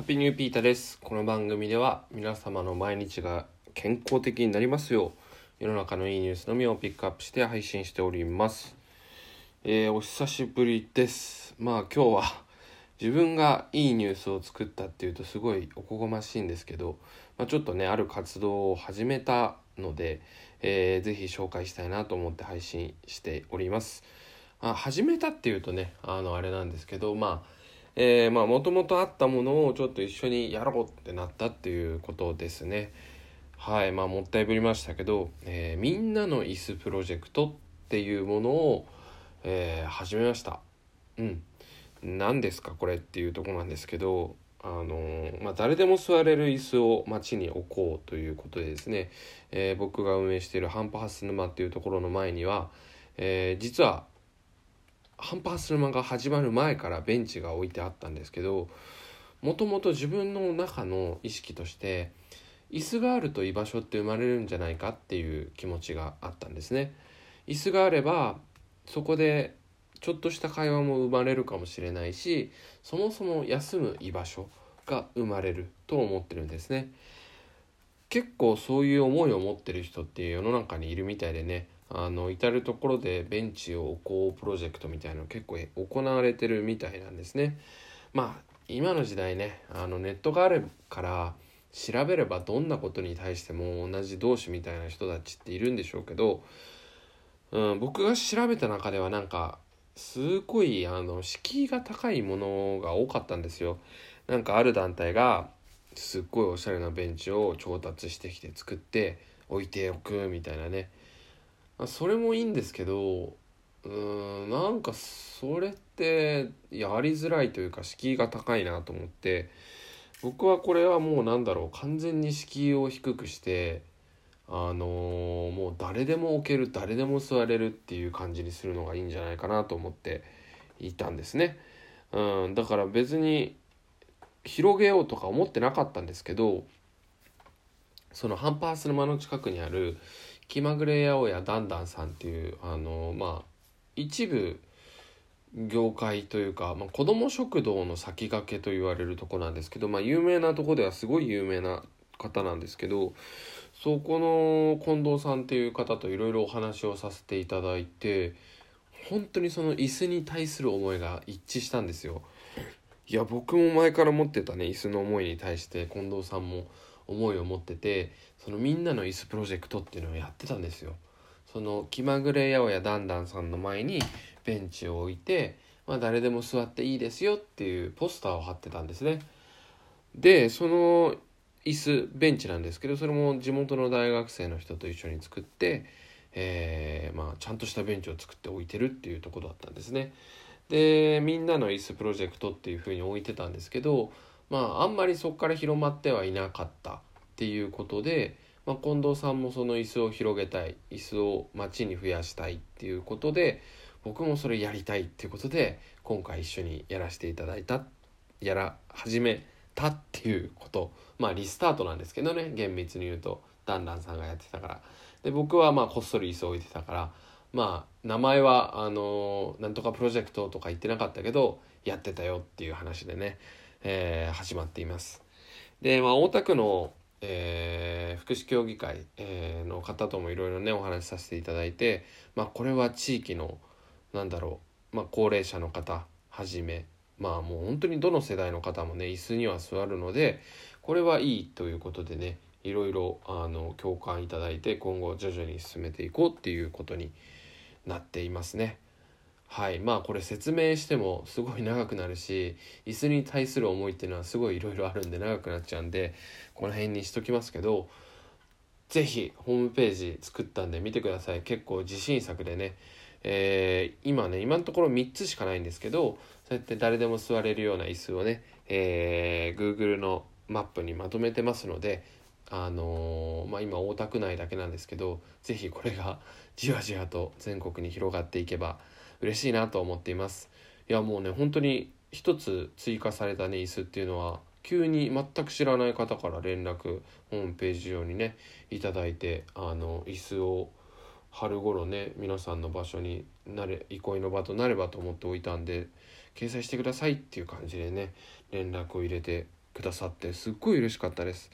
ハッピーニューピータです。この番組では皆様の毎日が健康的になりますよう世の中のいいニュースのみをピックアップして配信しております。えーお久しぶりです。まあ今日は自分がいいニュースを作ったっていうとすごいおこがましいんですけど、まあ、ちょっとねある活動を始めたので、えーぜひ紹介したいなと思って配信しております。あ始めたっていうとねあのあれなんですけどまあえーまあもともとあったものをちょっと一緒にやろうってなったっていうことですね。はいまあもったいぶりましたけど、えーみんなの椅子プロジェクトっていうものを、えー始めました。うん。何ですかこれっていうとこなんですけどあのまあ、誰でも座れる椅子を街に置こうということでですね、えー僕が運営しているハンパハス沼っていうところの前には、えー実はハンパース沼が始まる前からベンチが置いてあったんですけどもともと自分の中の意識として椅子があると居場所って生まれるんじゃないかっていう気持ちがあったんですね。椅子があればそこでちょっとした会話も生まれるかもしれないしそもそも休む居場所が生まれると思ってるんですね。結構そういう思いを持ってる人って世の中にいるみたいでねあの至る所でベンチを置こうプロジェクトみたいなの結構行われてるみたいなんですね。まあ今の時代ねあのネットがあるから調べればどんなことに対しても同じ同士みたいな人たちっているんでしょうけど、うん、僕が調べた中ではなんかすごいあの敷居が高いものが多かったんですよ。なんかある団体がすっごいおしゃれなベンチを調達してきて作って置いておくみたいなねそれもいいんですけどうんなんかそれってやりづらいというか敷居が高いなと思って僕はこれはもうなんだろう完全に敷居を低くしてあのーもう誰でも置ける誰でも座れるっていう感じにするのがいいんじゃないかなと思っていたんですね。うん、だから別に広げようとか思ってなかったんですけどそのハンパース沼の近くにある気まぐれ八百屋だんだんさんっていうあのまあ一部業界というか、まあ、子ども食堂の先駆けと言われるとこなんですけど、まあ、有名なとこではすごい有名な方なんですけどそこの近藤さんっていう方といろいろお話をさせていただいて本当にその椅子に対する思いが一致したんですよ。いや僕も前から持ってたね椅子の思いに対して近藤さんも思いを持っててそのみんなの椅子プロジェクトっていうのをやってたんですよ。その気まぐれ八百屋だんだんさんの前にベンチを置いて、まあ、誰でも座っていいですよっていうポスターを貼ってたんですね。でその椅子ベンチなんですけどそれも地元の大学生の人と一緒に作って、えーまあ、ちゃんとしたベンチを作って置いてるっていうとこだったんですね。でみんなの椅子プロジェクトっていうふうに置いてたんですけどまああんまりそこから広まってはいなかったっていうことで、まあ、近藤さんもその椅子を広げたい椅子を街に増やしたいっていうことで僕もそれやりたいっていうことで今回一緒にやらせていただいたやら始めたっていうこと。まあリスタートなんですけどね厳密に言うとダンダンさんがやってたから。で僕はまあこっそり椅子を置いてたからまあ名前はあのなんとかプロジェクトとか言ってなかったけどやってたよっていう話でね、えー始まっていますで、まあ、大田区の、えー福祉協議会、えーの方ともいろいろねお話しさせていただいて、まあ、これは地域のなんだろう、まあ、高齢者の方はじめまあもう本当にどの世代の方もね椅子には座るのでこれはいいということでねいろいろあの共感いただいて今後徐々に進めていこうっていうことになっていますね。はい。まあこれ説明してもすごい長くなるし椅子に対する思いっていうのはすごいいろいろあるんで長くなっちゃうんでこの辺にしときますけど是非ホームページ作ったんで見てください。結構自信作でね、えー今ね今のところ3つしかないんですけどそうやって誰でも座れるような椅子をね、えー Google のマップにまとめてますのであのーまあ今大田区内だけなんですけど是非これがじわじわと全国に広がっていけば嬉しいなと思っています。いやもうね本当に一つ追加されたね椅子っていうのは急に全く知らない方から連絡ホームページ上にねいいてあの椅子を春頃ね皆さんの場所になれ憩いの場となればと思っておいたんで掲載してくださいっていう感じでね連絡を入れてくださってすっごい嬉しかったです。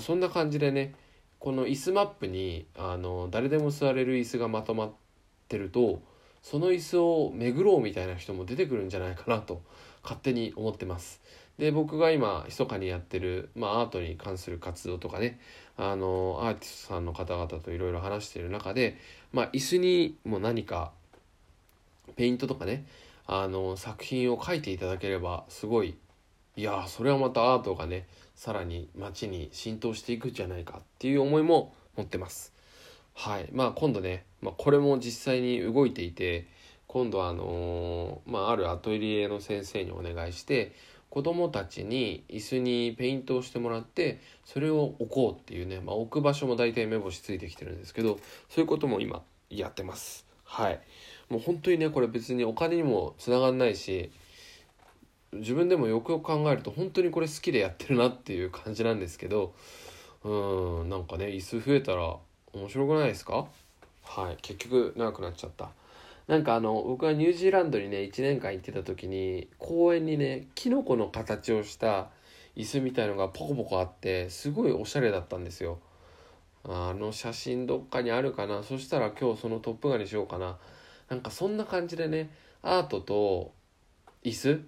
そんな感じでねこの椅子マップにあの誰でも座れる椅子がまとまってるとその椅子を巡ろうみたいな人も出てくるんじゃないかなと勝手に思ってますで僕が今密かにやってる、まあ、アートに関する活動とかねあのアーティストさんの方々といろいろ話している中で、まあ、椅子にも何かペイントとかねあの作品を描いていただければすごいいやそれはまたアートがねさらに街に浸透していくんじゃないかっていう思いも持ってます。はい。まあ、今度ね、まあ、これも実際に動いていて今度はあのー、まあ、あるアトリエの先生にお願いして子供たちに椅子にペイントをしてもらってそれを置こうっていうね、まあ、置く場所も大体目星ついてきてるんですけどそういうことも今やってます。はい。もう本当にねこれ別にお金にもつながんないし自分でもよくよく考えると本当にこれ好きでやってるなっていう感じなんですけどうんなんかね椅子増えたら面白くないですか？はい結局長くなっちゃった。なんかあの僕はニュージーランドにね1年間行ってた時に公園にねキノコの形をした椅子みたいのがポコポコあってすごいおしゃれだったんですよ。あの写真どっかにあるかな？そしたら今日そのトップガンにしようかな。なんかそんな感じでねアートと椅子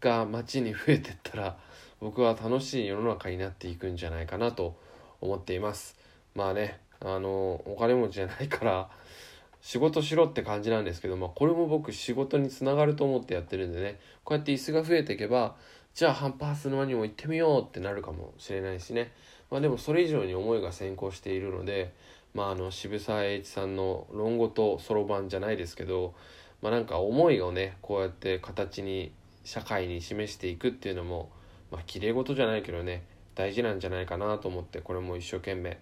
が街に増えてったら僕は楽しい世の中になっていくんじゃないかなと思っています。まあねあのお金持ちじゃないから 仕事しろって感じなんですけど、まあ、これも僕仕事につながると思ってやってるんでね。こうやって椅子が増えていけばじゃあハンパース沼にも行ってみようってなるかもしれないしね、まあ、でもそれ以上に思いが先行しているので、まあ、あの渋沢栄一さんの「論語とそろばん」じゃないですけど、まあ、なんか思いをねこうやって形に社会に示していくっていうのもまあ綺麗事じゃないけどね大事なんじゃないかなと思ってこれも一生懸命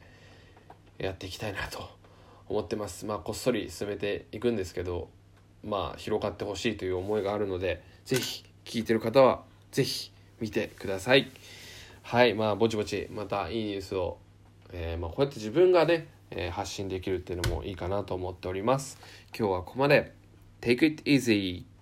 やっていきたいなと思ってます。まあこっそり進めていくんですけどまあ広がってほしいという思いがあるので是非聞いてる方は是非見てください。はいまあぼちぼちまたいいニュースを、えー、まあ、こうやって自分がね、えー、発信できるっていうのもいいかなと思っております。今日はここまで。Take it easy!